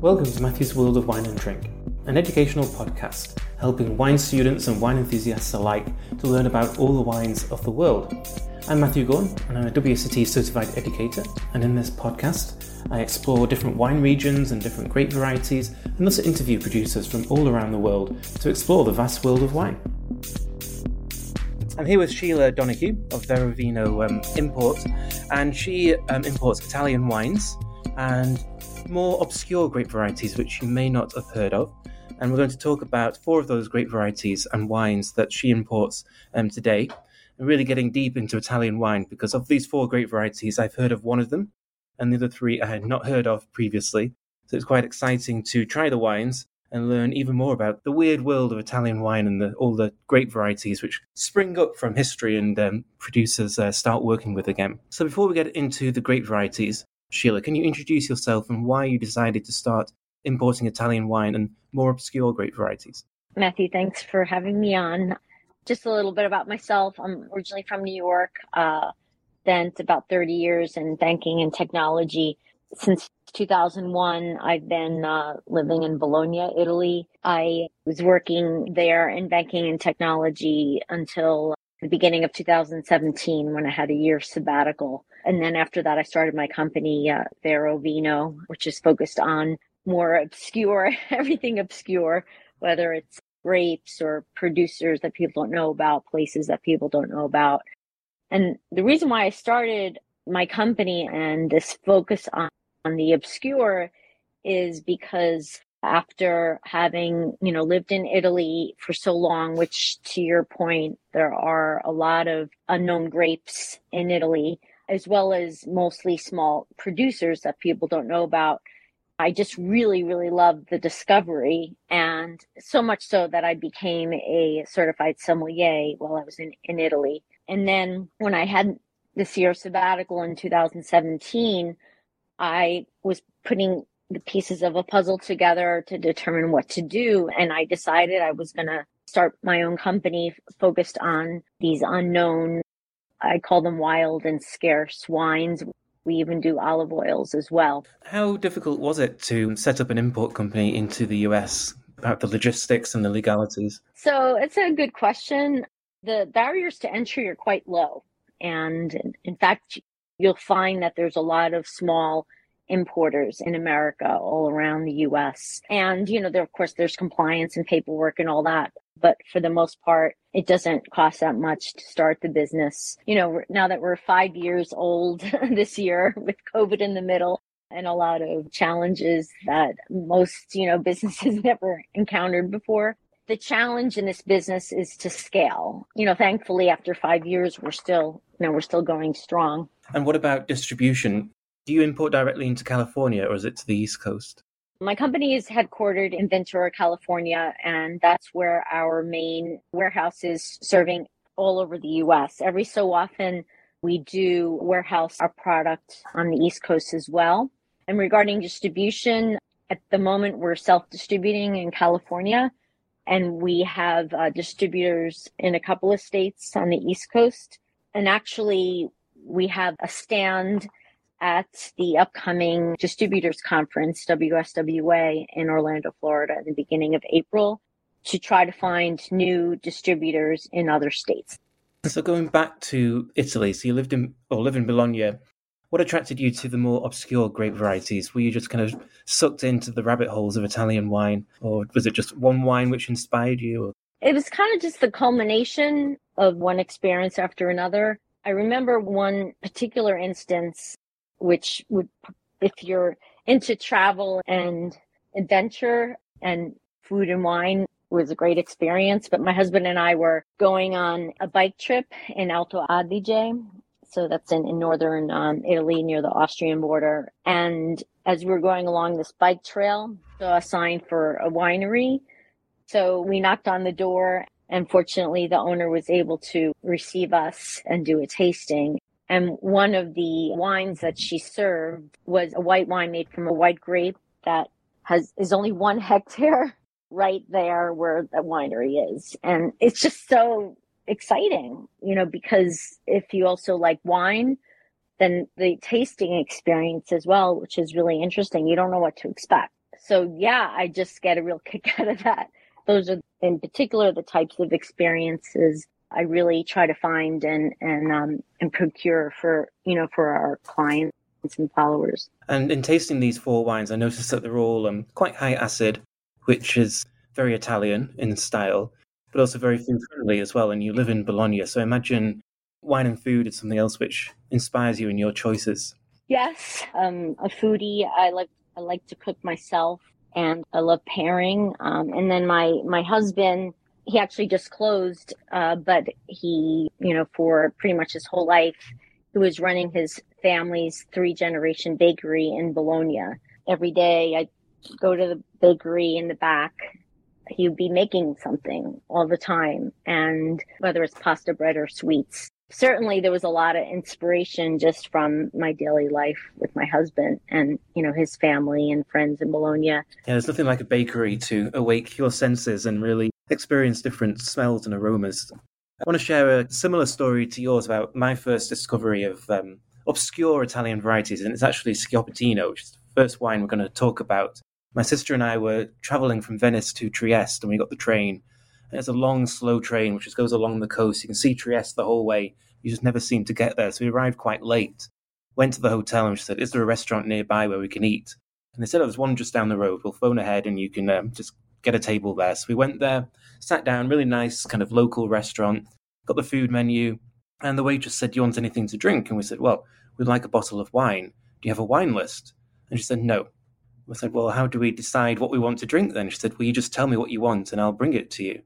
Welcome to Matthew's World of Wine and Drink, an educational podcast helping wine students and wine enthusiasts alike to learn about all the wines of the world. I'm Matthew Gorn, and I'm a WSET certified educator, and in this podcast, I explore different wine regions and different grape varieties, and also interview producers from all around the world to explore the vast world of wine. I'm here with Sheila Donohue of Vero Vino um, Imports, and she um, imports Italian wines and more obscure grape varieties which you may not have heard of. And we're going to talk about four of those grape varieties and wines that she imports um, today. And really getting deep into Italian wine because of these four grape varieties, I've heard of one of them, and the other three I had not heard of previously. So it's quite exciting to try the wines and learn even more about the weird world of Italian wine and the, all the grape varieties which spring up from history and um, producers uh, start working with again. So before we get into the grape varieties, Sheila, can you introduce yourself and why you decided to start importing Italian wine and more obscure grape varieties? Matthew, thanks for having me on. Just a little bit about myself. I'm originally from New York, uh, spent about 30 years in banking and technology. Since 2001, I've been uh, living in Bologna, Italy. I was working there in banking and technology until the beginning of 2017 when I had a year sabbatical. And then after that, I started my company, uh, Vero Vino, which is focused on more obscure, everything obscure, whether it's grapes or producers that people don't know about, places that people don't know about. And the reason why I started my company and this focus on, on the obscure is because after having, you know, lived in Italy for so long, which to your point, there are a lot of unknown grapes in Italy, as well as mostly small producers that people don't know about. I just really, really loved the discovery and so much so that I became a certified sommelier while I was in, in Italy. And then when I had this year sabbatical in 2017, I was putting the pieces of a puzzle together to determine what to do. And I decided I was going to start my own company focused on these unknown, I call them wild and scarce wines. We even do olive oils as well. How difficult was it to set up an import company into the US about the logistics and the legalities? So it's a good question. The barriers to entry are quite low. And in fact, you'll find that there's a lot of small importers in America all around the US. And, you know, there, of course, there's compliance and paperwork and all that. But for the most part, it doesn't cost that much to start the business. You know, now that we're five years old this year with COVID in the middle and a lot of challenges that most, you know, businesses never encountered before. The challenge in this business is to scale. You know, thankfully after five years, we're still, you know, we're still going strong. And what about distribution? Do you import directly into California or is it to the East Coast? My company is headquartered in Ventura, California, and that's where our main warehouse is serving all over the US. Every so often, we do warehouse our product on the East Coast as well. And regarding distribution, at the moment, we're self distributing in California, and we have uh, distributors in a couple of states on the East Coast. And actually, we have a stand at the upcoming distributors conference, WSWA, in Orlando, Florida, in the beginning of April to try to find new distributors in other states. So going back to Italy, so you lived in or live in Bologna. What attracted you to the more obscure grape varieties? Were you just kind of sucked into the rabbit holes of Italian wine, or was it just one wine which inspired you? It was kind of just the culmination of one experience after another. I remember one particular instance which would, if you're into travel and adventure and food and wine, was a great experience. But my husband and I were going on a bike trip in Alto Adige. So that's in, in northern um, Italy near the Austrian border. And as we were going along this bike trail, saw a sign for a winery. So we knocked on the door and fortunately the owner was able to receive us and do a tasting. And one of the wines that she served was a white wine made from a white grape that has is only one hectare right there where the winery is. And it's just so exciting, you know, because if you also like wine, then the tasting experience as well, which is really interesting. You don't know what to expect. so yeah, I just get a real kick out of that. Those are in particular the types of experiences I really try to find and and um, and procure for you know for our clients and followers. And in tasting these four wines, I noticed that they're all um, quite high acid, which is very Italian in style, but also very food friendly as well. And you live in Bologna, so imagine wine and food is something else which inspires you in your choices. Yes, um, a foodie. I like I like to cook myself, and I love pairing. Um, and then my my husband, he actually just closed, uh, but he, you know, for pretty much his whole life, he was running his family's three generation bakery in Bologna. Every day, I go to the bakery in the back. He would be making something all the time and whether it's pasta bread or sweets. Certainly there was a lot of inspiration just from my daily life with my husband and you know his family and friends in bologna. Yeah there's nothing like a bakery to awake your senses and really experience different smells and aromas i want to share a similar story to yours about my first discovery of um, obscure italian varieties and it's actually schioppettino which is the first wine we're going to talk about my sister and I were traveling from Venice to Trieste, and we got the train. And it's a long, slow train which just goes along the coast. You can see Trieste the whole way. You just never seem to get there. So we arrived quite late. Went to the hotel and she said, "Is there a restaurant nearby where we can eat?" And they said, "Oh, there's one just down the road. We'll phone ahead and you can um, just get a table there." So we went there, sat down, really nice kind of local restaurant. Got the food menu, and the waitress said, "Do you want anything to drink?" And we said, "Well, we'd like a bottle of wine. Do you have a wine list?" And she said, "No." I said, Well, how do we decide what we want to drink then? She said, Well, you just tell me what you want and I'll bring it to you.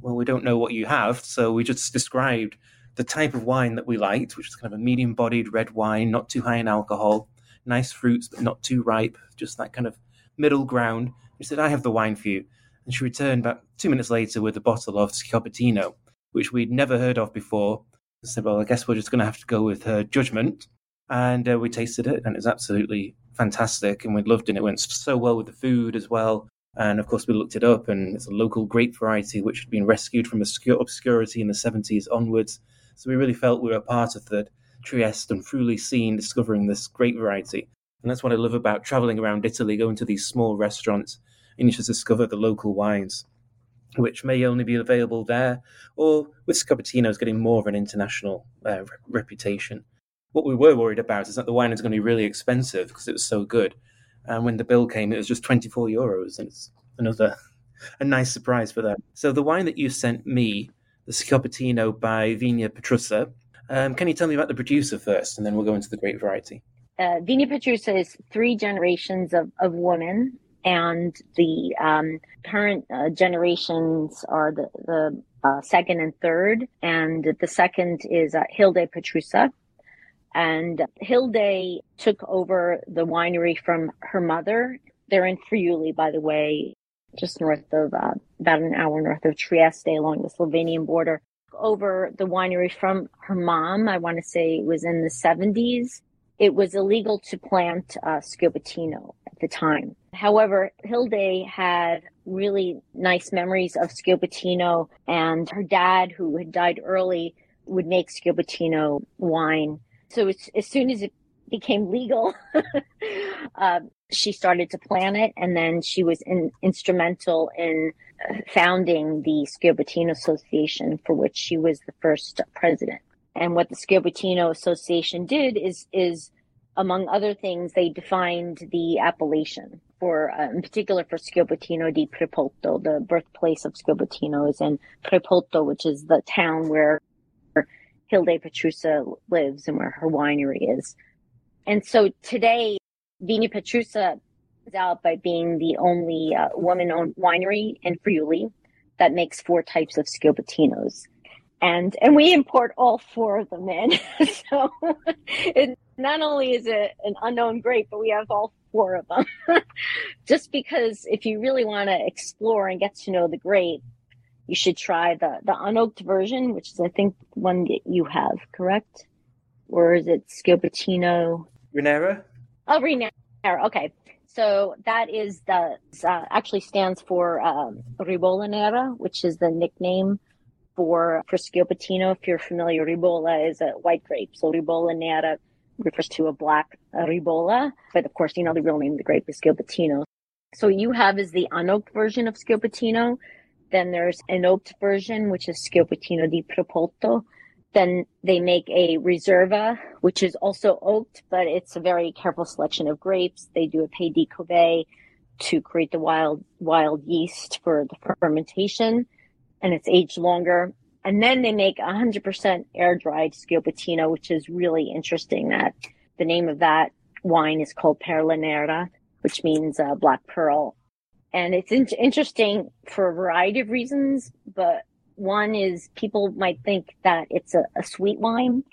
Well, we don't know what you have, so we just described the type of wine that we liked, which was kind of a medium bodied red wine, not too high in alcohol, nice fruits, but not too ripe, just that kind of middle ground. She said, I have the wine for you. And she returned about two minutes later with a bottle of Schioppettino, which we'd never heard of before. I said, Well, I guess we're just going to have to go with her judgment. And uh, we tasted it, and it was absolutely fantastic, and we loved it. And it went so well with the food as well. And of course, we looked it up, and it's a local grape variety which had been rescued from obscurity in the 70s onwards. So we really felt we were a part of the Trieste and Friuli scene discovering this grape variety. And that's what I love about traveling around Italy, going to these small restaurants, and you just discover the local wines, which may only be available there, or with Schioppettino's getting more of an international uh, reputation. What we were worried about is that the wine is going to be really expensive because it was so good. And when the bill came, it was just 24 euros. And it's another a nice surprise for them. So the wine that you sent me, the Schioppettino by Vigna Petrussa, um, can you tell me about the producer first, and then we'll go into the great variety? Uh, Vigna Petrussa is three generations of, of women, and the um, current uh, generations are the, the uh, second and third. And the second is uh, Hilde Petrussa, and Hilde took over the winery from her mother. They're in Friuli, by the way, just north of, uh, about an hour north of Trieste along the Slovenian border. Over the winery from her mom, I want to say it was in the 70s. It was illegal to plant uh, Schioppettino at the time. However, Hilde had really nice memories of Schioppettino, and her dad, who had died early, would make Schioppettino wine so as, soon as it became legal, um, she started to plan it, and then she was in, instrumental in uh, founding the Schioppettino Association, for which she was the first president. And what the Schioppettino Association did is is among other things, they defined the appellation for, uh, in particular for Schioppettino di Prepotto. The birthplace of Schioppettino is in Prepotto, which is the town where Hilde Petrussa lives and where her winery is. And so today, Vigna Petrussa is out by being the only uh, woman-owned winery in Friuli that makes four types of Schioppettinos. And, and we import all four of them in. so it not only is it an unknown grape, but we have all four of them. Just because if you really want to explore and get to know the grape, you should try the the unoaked version, which is I think one that you have, correct? Or is it Schioppettino? Renera? Oh, Renera. Okay. So that is the uh, actually stands for um, Ribolla Nera, which is the nickname for for Schioppettino. If you're familiar, Ribolla is a white grape, so Ribolla Nera refers to a black Ribolla. But of course, you know the real name of the grape is Schioppettino. So you have is the unoaked version of Schioppettino. Then there's an oaked version, which is Schioppettino di Prepotto. Then they make a Reserva, which is also oaked, but it's a very careful selection of grapes. They do a pied de cuve to create the wild wild yeast for the fermentation, and it's aged longer. And then they make 100% air dried Schioppettino, which is really interesting. That the name of that wine is called Perla Nera, which means uh, black pearl. And it's in- interesting for a variety of reasons, but one is people might think that it's a, a sweet wine,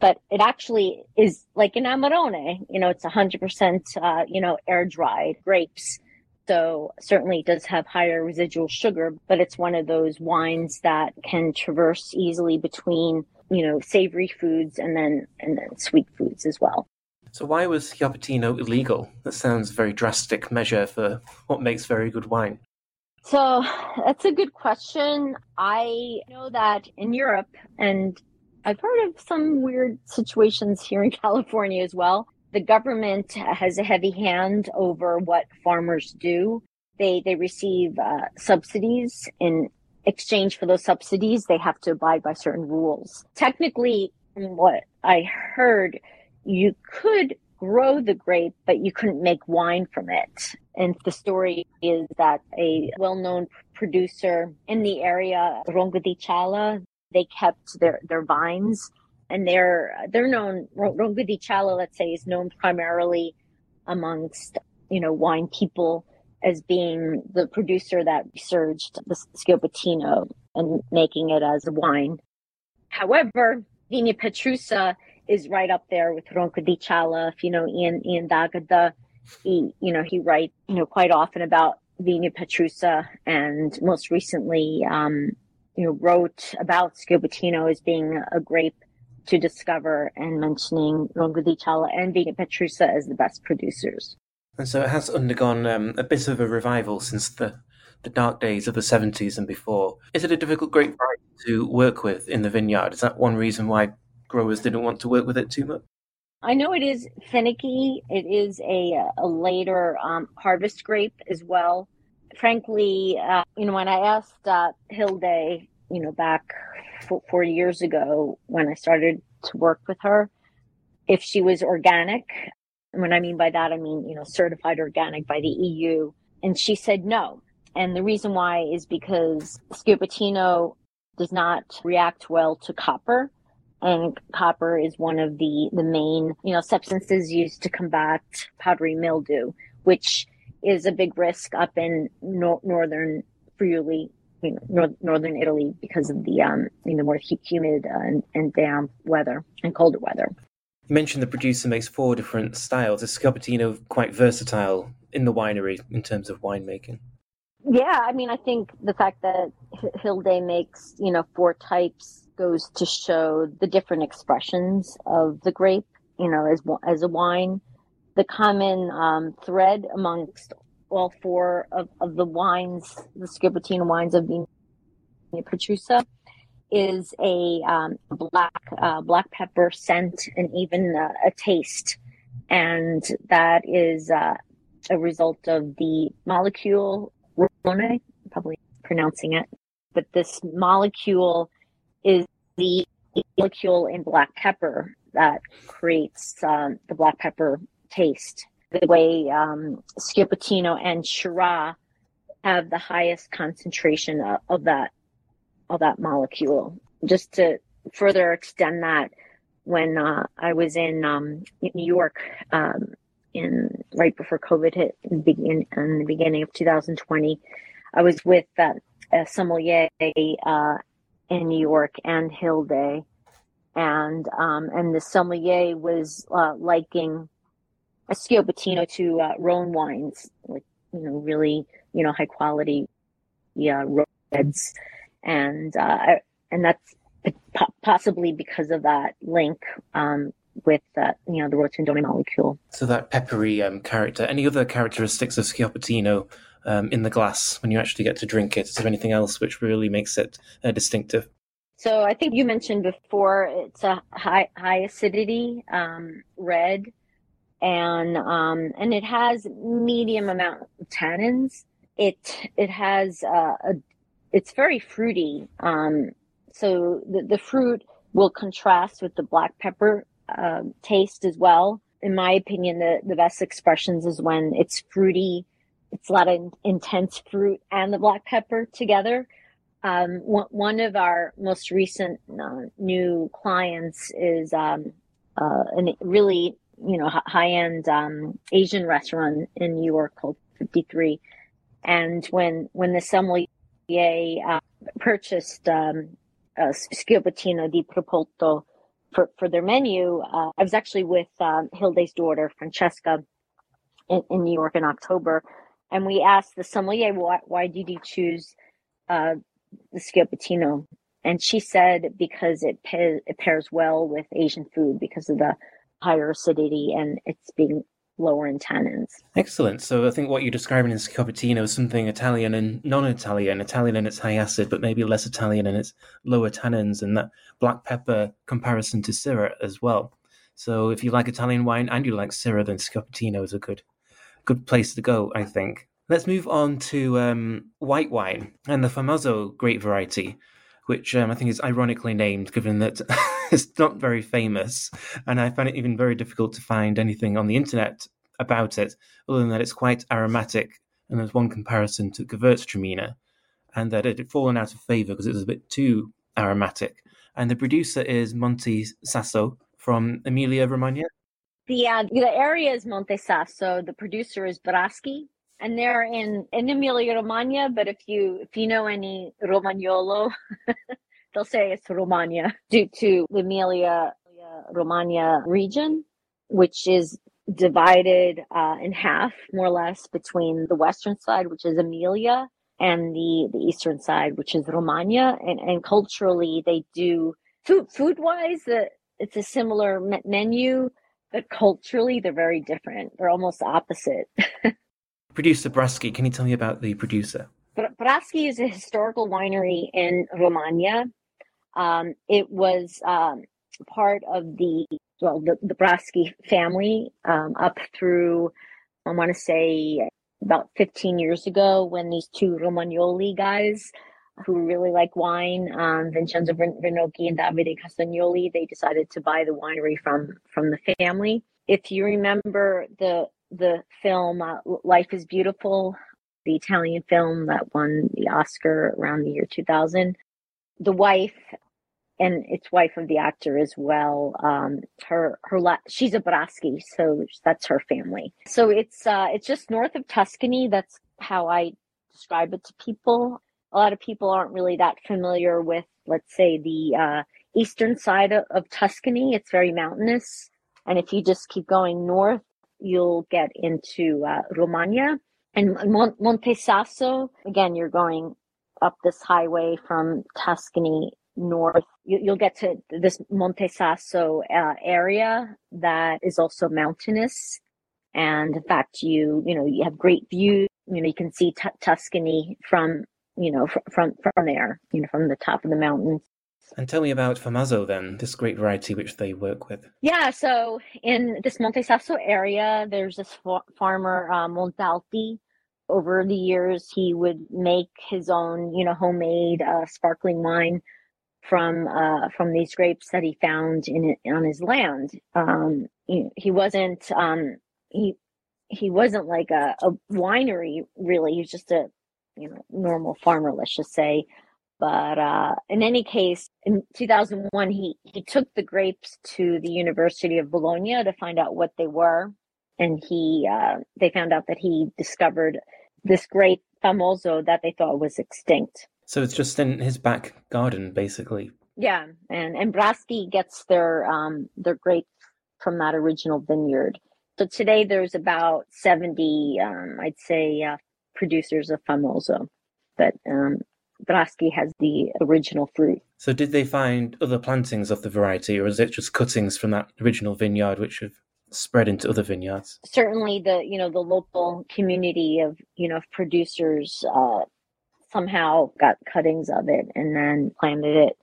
but it actually is like an Amarone. You know, it's 100%, uh, you know, air dried grapes. So certainly it does have higher residual sugar, but it's one of those wines that can traverse easily between, you know, savory foods and then, and then sweet foods as well. So why was Schioppettino illegal? That sounds a very drastic measure for what makes very good wine. So that's a good question. I know that in Europe, and I've heard of some weird situations here in California as well. The government has a heavy hand over what farmers do. They they receive uh, subsidies. In exchange for those subsidies, they have to abide by certain rules. Technically, what I heard, you could grow the grape, but you couldn't make wine from it. And the story is that a well-known producer in the area, Ronco di Cialla, they kept their, their vines and they're, they're known, Cialla, let's say, is known primarily amongst, you know, wine people as being the producer that researched the Schioppettino and making it as a wine. However, Vigna Petrussa is right up there with Ronco di Cialla. If you know Ian Ian D'Agata, he you know he writes you know quite often about Vigna Petrussa, and most recently um, you know wrote about Schioppettino as being a grape to discover and mentioning Ronco di Cialla and Vigna Petrussa as the best producers. And so it has undergone um, a bit of a revival since the the dark days of the 70s and before. Is it a difficult grape to work with in the vineyard? Is that one reason why growers didn't want to work with it too much? I know it is finicky. It is a, a later um, harvest grape as well. Frankly, uh, you know, when I asked uh, Hilde, you know, back four, four years ago when I started to work with her, if she was organic, and what I mean by that, I mean, you know, certified organic by the EU. And she said no. And the reason why is because Schioppettino does not react well to copper and copper is one of the the main you know substances used to combat powdery mildew, which is a big risk up in no- northern Friuli, you know, nor- northern Italy because of the um you know more humid uh, and, and damp weather and colder weather. You mentioned the producer makes four different styles. Is Schioppettino quite versatile in the winery in terms of winemaking? Yeah, I mean, I think the fact that Hilde makes, you know, four types goes to show the different expressions of the grape, you know, as as a wine. The common um, thread amongst all four of, of the wines, the Schioppettino wines of Vigna Petrussa, is a um, black uh, black pepper scent and even uh, a taste, and that is uh, a result of the molecule probably pronouncing it, but this molecule is the molecule in black pepper that creates um, the black pepper taste. The way um, Schioppettino and Shiraz have the highest concentration of, of, that of that molecule. Just to further extend that, when uh, I was in, um, New York um, in right before COVID hit in, begin, in the beginning of 2020, I was with uh, a sommelier uh, in New York and Hilde, and um, and the sommelier was uh, liking a Schioppettino to uh, Rhone wines, like you know, really you know high quality, yeah, reds, and uh, and that's possibly because of that link um, with that, you know, the rotundone molecule. So that peppery um, character. Any other characteristics of Schioppettino um, in the glass when you actually get to drink it? Is there anything else which really makes it uh, distinctive? So I think you mentioned before it's a high high acidity um, red, and um, and it has medium amount of tannins. It it has uh, a it's very fruity. Um, so the the fruit will contrast with the black pepper uh, taste as well. In my opinion, the the best expressions is when it's fruity. It's a lot of intense fruit and the black pepper together. Um, one, of our most recent uh, new clients is um, uh, a really you know high end um, Asian restaurant in New York called 53. And when when the sommelier uh, purchased um, uh, di Prepotto for, for their menu, uh, I was actually with um, Hilde's daughter Francesca in, in, New York in October, and we asked the sommelier why why did you choose uh, the Schioppettino? And she said because it, pa- it pairs well with Asian food because of the higher acidity and it's being lower in tannins. Excellent. So I think what you're describing is something Italian and non-Italian. Italian in its high acid, but maybe less Italian in its lower tannins, and that black pepper comparison to Syrah as well. So if you like Italian wine and you like Syrah, then Schioppettino is a good, good place to go, I think. Let's move on to um, white wine and the Famoso grape variety which um, I think is ironically named, given that it's not very famous. And I find it even very difficult to find anything on the internet about it, other than that it's quite aromatic. And there's one comparison to Gewürztraminer, and that it had fallen out of favor because it was a bit too aromatic. And the producer is Monte Sasso from Emilia Romagna. The, uh, the area is Monte Sasso. The producer is Braschi and they're in in Emilia Romagna. But if you if you know any Romagnolo, they'll say it's Romagna due to the Emilia Romagna region, which is divided uh, in half more or less between the western side, which is Emilia, and the the eastern side, which is Romagna. And and culturally, they do food food wise, the it's a similar menu, but culturally they're very different. They're almost opposite. Producer Braschi, can you tell me about the producer? Braschi is a historical winery in Romagna. Um, it was um, part of the well, the, the family um, up through I want to say about 15 years ago when these two Romagnoli guys who really like wine, um, Vincenzo Vernocchi and Davide Castagnoli, they decided to buy the winery from from the family. If you remember the the film uh, Life is Beautiful, the Italian film that won the Oscar around the year 2000. The wife and it's wife of the actor as well. Um, her her la- she's a Braschi, so that's her family. So it's uh, it's just north of Tuscany. That's how I describe it to people. A lot of people aren't really that familiar with, let's say, the uh, eastern side of, of Tuscany. It's very mountainous, and if you just keep going north, you'll get into uh, Romagna and Mon- Monte Sasso. Again, you're going up this highway from Tuscany north. You, will get to this Monte Sasso uh, area that is also mountainous. And in fact, you, you know, you have great views. You know, you can see t- Tuscany from, you know, fr- from, from there, you know, from the top of the mountains. And tell me about Famoso then, this great variety which they work with. Yeah, so in this Monte Sasso area, there's this farmer, uh, Montalti. Over the years, he would make his own, you know, homemade uh, sparkling wine from uh, from these grapes that he found in on his land. Um, he, he wasn't um, he he wasn't like a, a winery really. He was just a you know normal farmer, let's just say. But uh, in any case, in 2001, he, he took the grapes to the University of Bologna to find out what they were. And he, uh, they found out that he discovered this grape famoso that they thought was extinct. So it's just in his back garden, basically. Yeah, and and Braschi gets their um their grapes from that original vineyard. So today there's about seventy, um, I'd say, uh, producers of famoso, but um, Braschi has the original fruit. So, did they find other plantings of the variety, or is it just cuttings from that original vineyard which have spread into other vineyards? Certainly, the you know the local community of you know producers uh, somehow got cuttings of it and then planted it.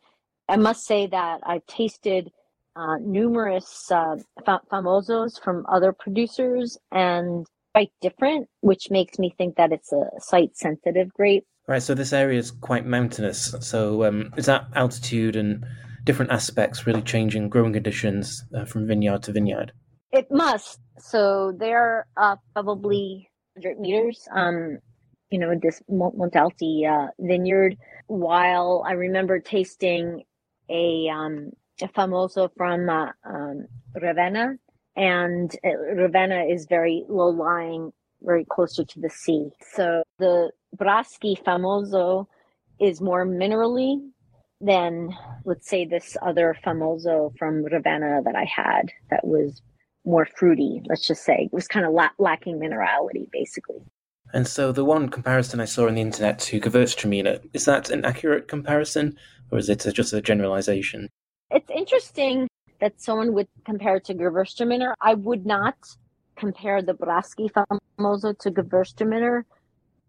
I must say that I've tasted uh, numerous uh, famosos from other producers and quite different, which makes me think that it's a site sensitive grape. Right, so this area is quite mountainous. So um, is that altitude and different aspects really changing growing conditions uh, from vineyard to vineyard? It must. So they're uh, probably 100 meters. Um, you know, this Montalti uh, vineyard. While I remember tasting a, um, a famoso from uh, um, Ravenna, and uh, Ravenna is very low lying, very closer to the sea. So the Braschi famoso is more minerally than, let's say, this other famoso from Ravenna that I had that was more fruity, let's just say. It was kind of la- lacking minerality, basically. And so the one comparison I saw on the internet to Gewürztraminer, is that an accurate comparison or is it just a generalization? It's interesting that someone would compare it to Gewürztraminer. I would not compare the Braschi Famoso to Gewürztraminer,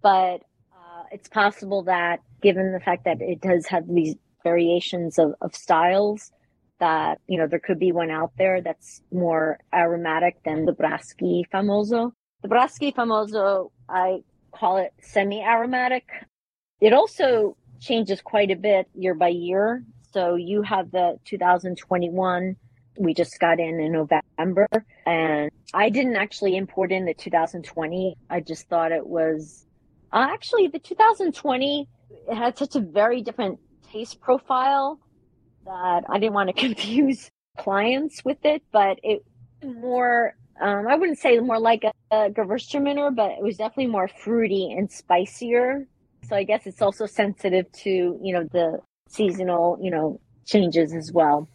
but uh, it's possible that given the fact that it does have these variations of, of styles, that, you know, there could be one out there that's more aromatic than the Braschi Famoso. The Braschi Famoso, I call it semi-aromatic. It also changes quite a bit year by year. So you have the 2021 we just got in in November and I didn't actually import in the 2020. I just thought it was uh, actually the 2020 it had such a very different taste profile that I didn't want to confuse clients with it, but it more um, I wouldn't say more like a, a Gewürztraminer, but it was definitely more fruity and spicier. So I guess it's also sensitive to, you know, the seasonal, you know, changes as well.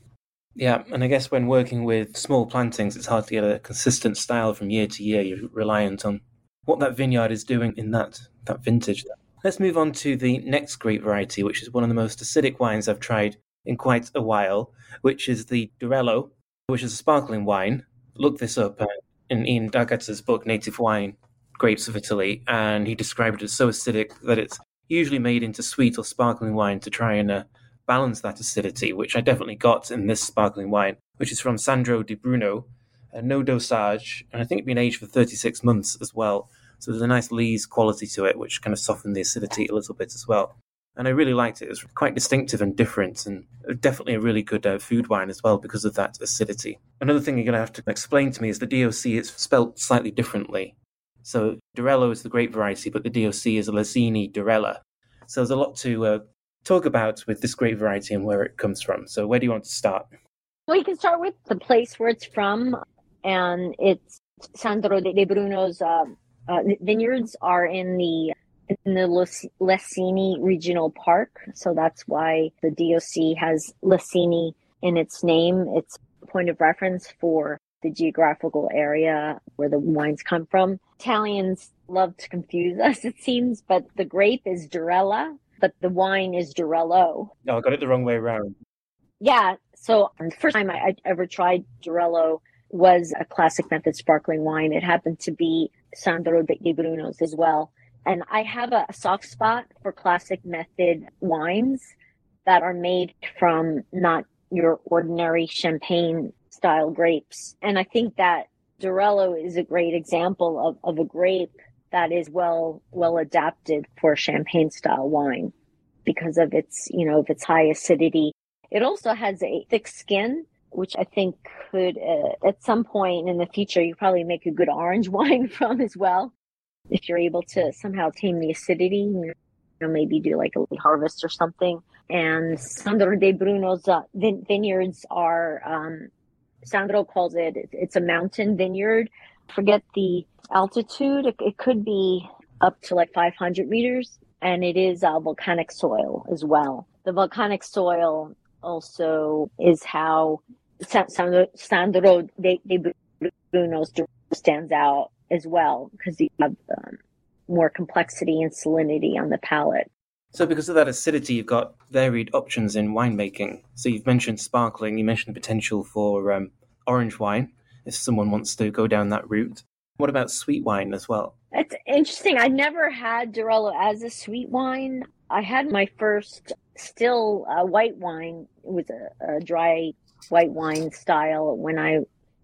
Yeah, and I guess when working with small plantings, it's hard to get a consistent style from year to year. You're reliant on what that vineyard is doing in that that vintage. Let's move on to the next grape variety, which is one of the most acidic wines I've tried in quite a while, which is the Durello, which is a sparkling wine. Look this up uh, in Ian D'Agata's book, Native Wine, Grapes of Italy, and he described it as so acidic that it's usually made into sweet or sparkling wine to try and uh, balance that acidity, which I definitely got in this sparkling wine, which is from Sandro de Bruno, uh, no dosage, and I think it's been aged for 36 months as well. So there's a nice lees quality to it, which kind of softened the acidity a little bit as well. And I really liked it. It was quite distinctive and different, and definitely a really good uh, food wine as well because of that acidity. Another thing you're going to have to explain to me is the DOC is spelt slightly differently. So Durello is the grape variety, but the DOC is a Lessini Durella. So there's a lot to uh, talk about with this grape variety and where it comes from. So, where do you want to start? Well, you can start with the place where it's from, and it's Sandro de Bruno's uh, uh, vineyards are in the in the Lessini Regional Park, so that's why the DOC has Lessini in its name. It's a point of reference for the geographical area where the wines come from. Italians love to confuse us, it seems, but the grape is Durella, but the wine is Durello. No, I got it the wrong way around. Yeah. So um, the first time I, I ever tried Durello was a classic method sparkling wine. It happened to be Sandro de Bruno's as well. And I have a, soft spot for classic method wines that are made from not your ordinary champagne style grapes. And I think that Durello is a great example of, of a grape that is well well adapted for champagne style wine because of its you know of its high acidity. It also has a thick skin, which I think could uh, at some point in the future you probably make a good orange wine from as well if you're able to somehow tame the acidity. You know, maybe do like a harvest or something. And Sandro de Bruno's uh, vin- vineyards are um, Sandro calls it it's a mountain vineyard. Forget the altitude. It, it could be up to like 500 meters, and it is uh, volcanic soil as well. The volcanic soil also is how Sandro, Sandro de, de Bruno stands out as well because you have um, more complexity and salinity on the palate. So, because of that acidity, you've got varied options in winemaking. So, you've mentioned sparkling, you mentioned the potential for um, orange wine if someone wants to go down that route. What about sweet wine as well? It's interesting. I never had Durello as a sweet wine. I had my first still uh, white wine. It was a, a, dry white wine style. When I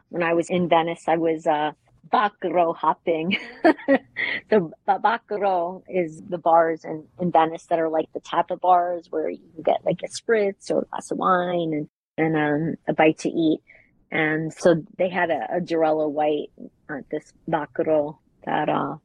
when I was in Venice, I was uh, Bacaro hopping. so Bacaro is the bars in, in Venice that are like the tapa bars where you can get like a spritz or a glass of wine and, and um, a bite to eat. And so they had a, a Durello white, uh, this Bacaro that, uh,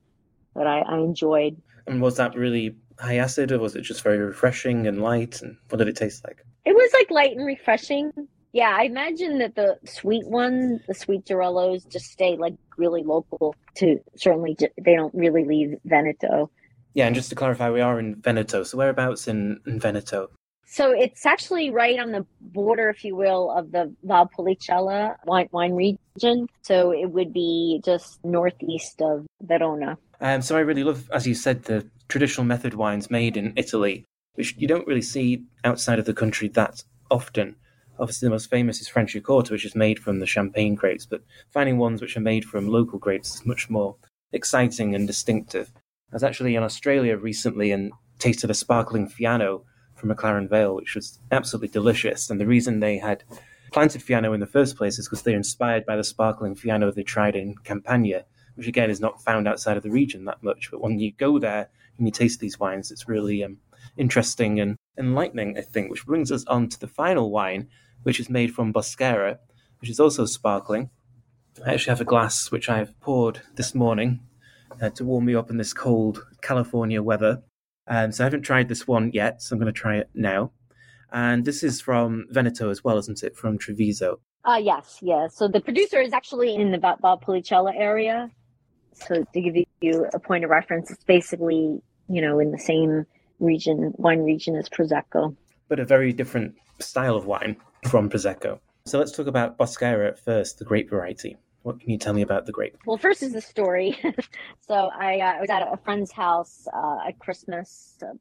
that I, I enjoyed. And was that really high acid or was it just very refreshing and light? And what did it taste like? It was like light and refreshing. Yeah, I imagine that the sweet ones, the sweet Durellos, just stay like really local to certainly they don't really leave Veneto. Yeah, and just to clarify, we are in Veneto. So whereabouts in, in Veneto? So it's actually right on the border, if you will, of the Valpolicella wine, wine region. So it would be just northeast of Verona. Um, so I really love, as you said, the traditional method wines made in Italy, which you don't really see outside of the country that often. Obviously, the most famous is Franciacorta, which is made from the champagne grapes, but finding ones which are made from local grapes is much more exciting and distinctive. I was actually in Australia recently and tasted a sparkling Fiano from McLaren Vale, which was absolutely delicious. And the reason they had planted Fiano in the first place is because they're inspired by the sparkling Fiano they tried in Campania, which again is not found outside of the region that much. But when you go there and you taste these wines, it's really um, interesting and enlightening, I think, which brings us on to the final wine, which is made from Boschera, which is also sparkling. I actually have a glass which I've poured this morning uh, to warm me up in this cold California weather. Um, so I haven't tried this one yet, so I'm going to try it now. And this is from Veneto as well, isn't it? From Treviso. Uh, yes, yes. So the producer is actually in the Valpolicella area. So to give you a point of reference, it's basically, you know, in the same region, wine region as Prosecco. But a very different style of wine from Prosecco. So let's talk about Boschera at first, the grape variety. What can you tell me about the grape? Well, first is the story. so I, uh, was at a friend's house uh, at Christmas uh,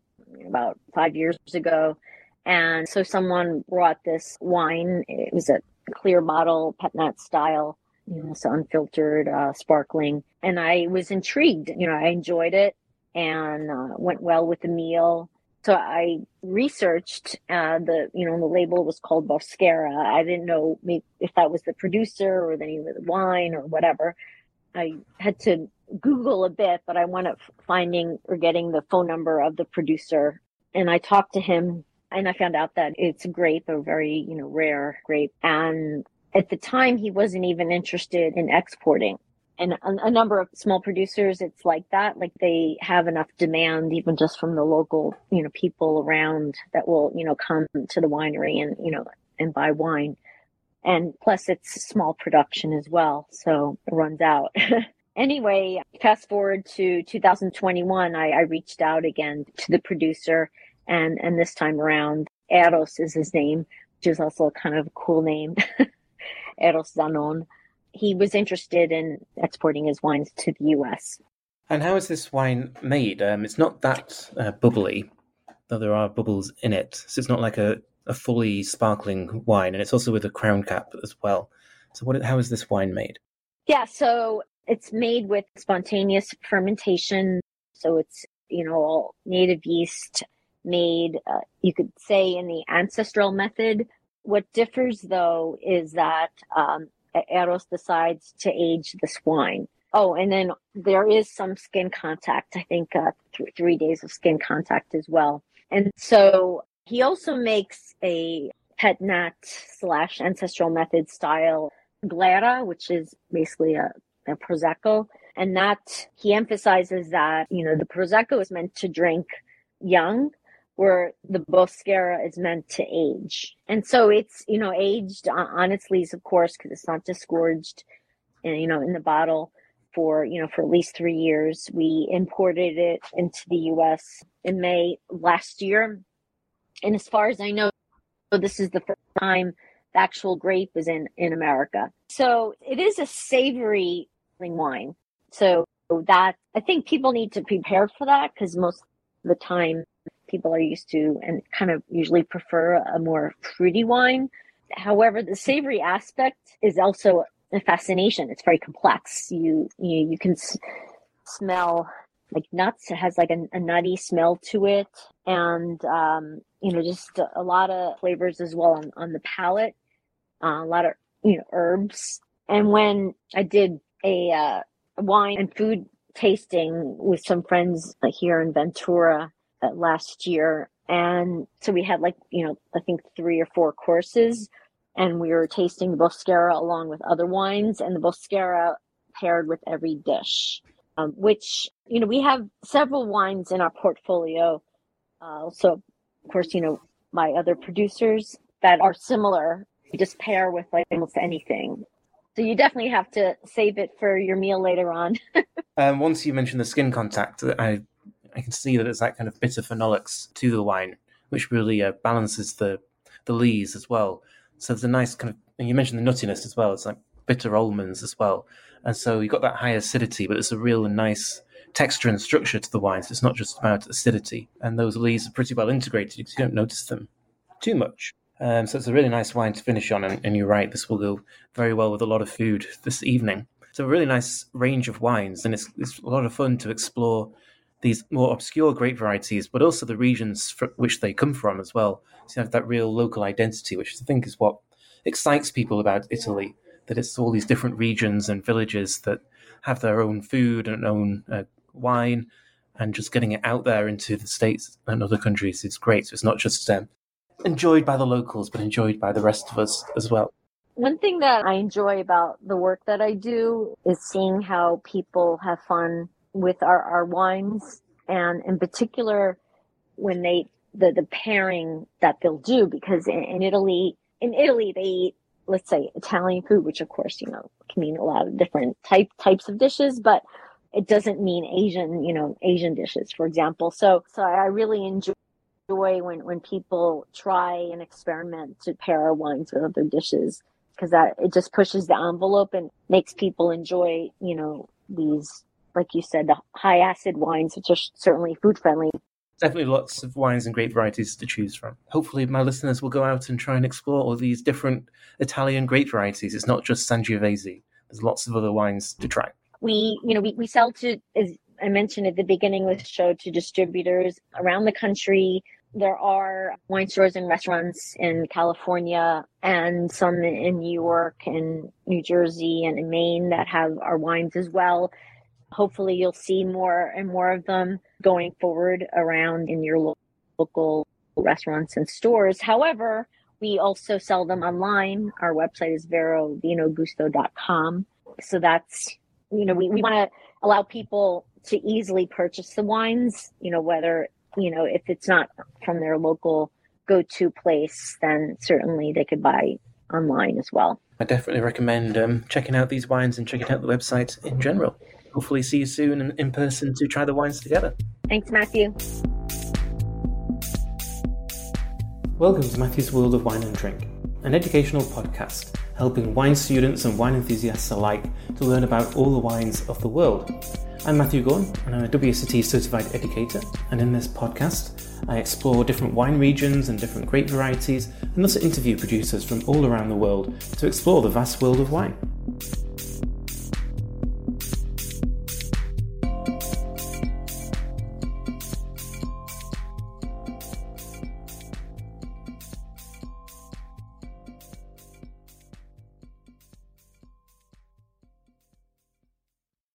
about five years ago. And so someone brought this wine. It was a clear bottle, pet nat style, you know, so unfiltered, uh, sparkling. And I was intrigued. You know, I enjoyed it and uh, went well with the meal. So I researched uh, the, you know, the label was called Boschera. I didn't know if that was the producer or the name of the wine or whatever. I had to Google a bit, but I wound up finding or getting the phone number of the producer. And I talked to him and I found out that it's a grape, a very, you know, rare grape. And at the time, he wasn't even interested in exporting and a, a, number of small producers it's like that like they have enough demand even just from the local you know people around that will you know come to the winery and you know and buy wine. And plus it's small production as well so it runs out. Anyway fast forward to 2021 I, I reached out again to the producer and and this time around eros is his name which is also kind of a cool name. Eros zanon he was interested in exporting his wines to the US. And how is this wine made? Um, it's not that uh, bubbly, though there are bubbles in it. So it's not like a, a fully sparkling wine, and it's also with a crown cap as well. So, what? How is this wine made? Yeah, so it's made with spontaneous fermentation. So it's you know all native yeast made. Uh, you could say in the ancestral method. What differs though is that um, Eros decides to age the swine. Oh, and then there is some skin contact. I think uh, th- three days of skin contact as well. And so he also makes a pet nat slash ancestral method style glera, which is basically a, a prosecco. And that he emphasizes that, you know, the prosecco is meant to drink young where the Boschera is meant to age. And so it's, you know, aged on, on its lees, of course, because it's not disgorged, and, you know, in the bottle for, you know, for at least three years. We imported it into the U.S. in May last year. And as far as I know, this is the first time the actual grape is in, in America. So it is a savory wine. So that I think people need to prepare for that because most of the time people are used to and kind of usually prefer a more fruity wine. However, the savory aspect is also a fascination. It's very complex. You you, you can s- smell like nuts. It has like a, a, nutty smell to it, and um, you know just a, lot of flavors as well on, on the palate. uh, a lot of you know herbs. And when I did a uh, wine and food tasting with some friends here in Ventura uh, last year, and so we had like you know I think three or four courses, and we were tasting the Boschera along with other wines, and the Boschera paired with every dish. Um, which you know we have several wines in our portfolio. Uh, so of course you know my other producers that are similar. You just pair with like almost anything. So you definitely have to save it for your meal later on. um, once you mentioned the skin contact, I I can see that there's that kind of bitter phenolics to the wine, which really uh, balances the the lees as well. So there's a nice kind of. You mentioned the nuttiness as well. It's like bitter almonds as well, and so you've got that high acidity, but it's a real nice texture and structure to the wine. So It's not just about acidity, and those lees are pretty well integrated because you don't notice them too much. Um, so it's a really nice wine to finish on, and, and, you're right, this will go very well with a lot of food this evening. It's a really nice range of wines, and it's, it's a lot of fun to explore these more obscure grape varieties, but also the regions for which they come from as well. So you have that real local identity, which I think is what excites people about Italy. That it's all these different regions and villages that have their own food and own uh, wine, and just getting it out there into the states and other countries is great. So it's not just um, enjoyed by the locals, but enjoyed by the rest of us as well. One thing that I enjoy about the work that I do is seeing how people have fun with our, our wines and in particular when they the, the pairing that they'll do because in, in Italy in Italy they eat let's say Italian food, which of course, you know, can mean a lot of different type types of dishes, but it doesn't mean Asian, you know, Asian dishes, for example. So so I really enjoy joy when, when people try and experiment to pair our wines with other dishes because that it just pushes the envelope and makes people enjoy, you know, these, like you said, the high acid wines, which are certainly food friendly. Definitely lots of wines and grape varieties to choose from. Hopefully, my listeners will go out and try and explore all these different Italian grape varieties. It's not just Sangiovese. There's lots of other wines to try. We, you know, we, we sell to, as I mentioned at the beginning of the show, to distributors around the country there are wine stores and restaurants in California and some in New York and New Jersey and in Maine that have our wines as well. Hopefully, you'll see more and more of them going forward around in your local restaurants and stores. However, we also sell them online. Our website is verovinogusto.com. So that's, you know, we, we want to allow people to easily purchase the wines, you know, whether you know, if it's not from their local go to place, then certainly they could buy online as well. I definitely recommend um, checking out these wines and checking out the website in general. Hopefully, see you soon in, in person to try the wines together. Thanks, Matthew. Welcome to Matthew's World of Wine and Drink, an educational podcast helping wine students and wine enthusiasts alike to learn about all the wines of the world. I'm Matthew Gorn, and I'm a WSET certified educator. And in this podcast, I explore different wine regions and different grape varieties, and also interview producers from all around the world to explore the vast world of wine.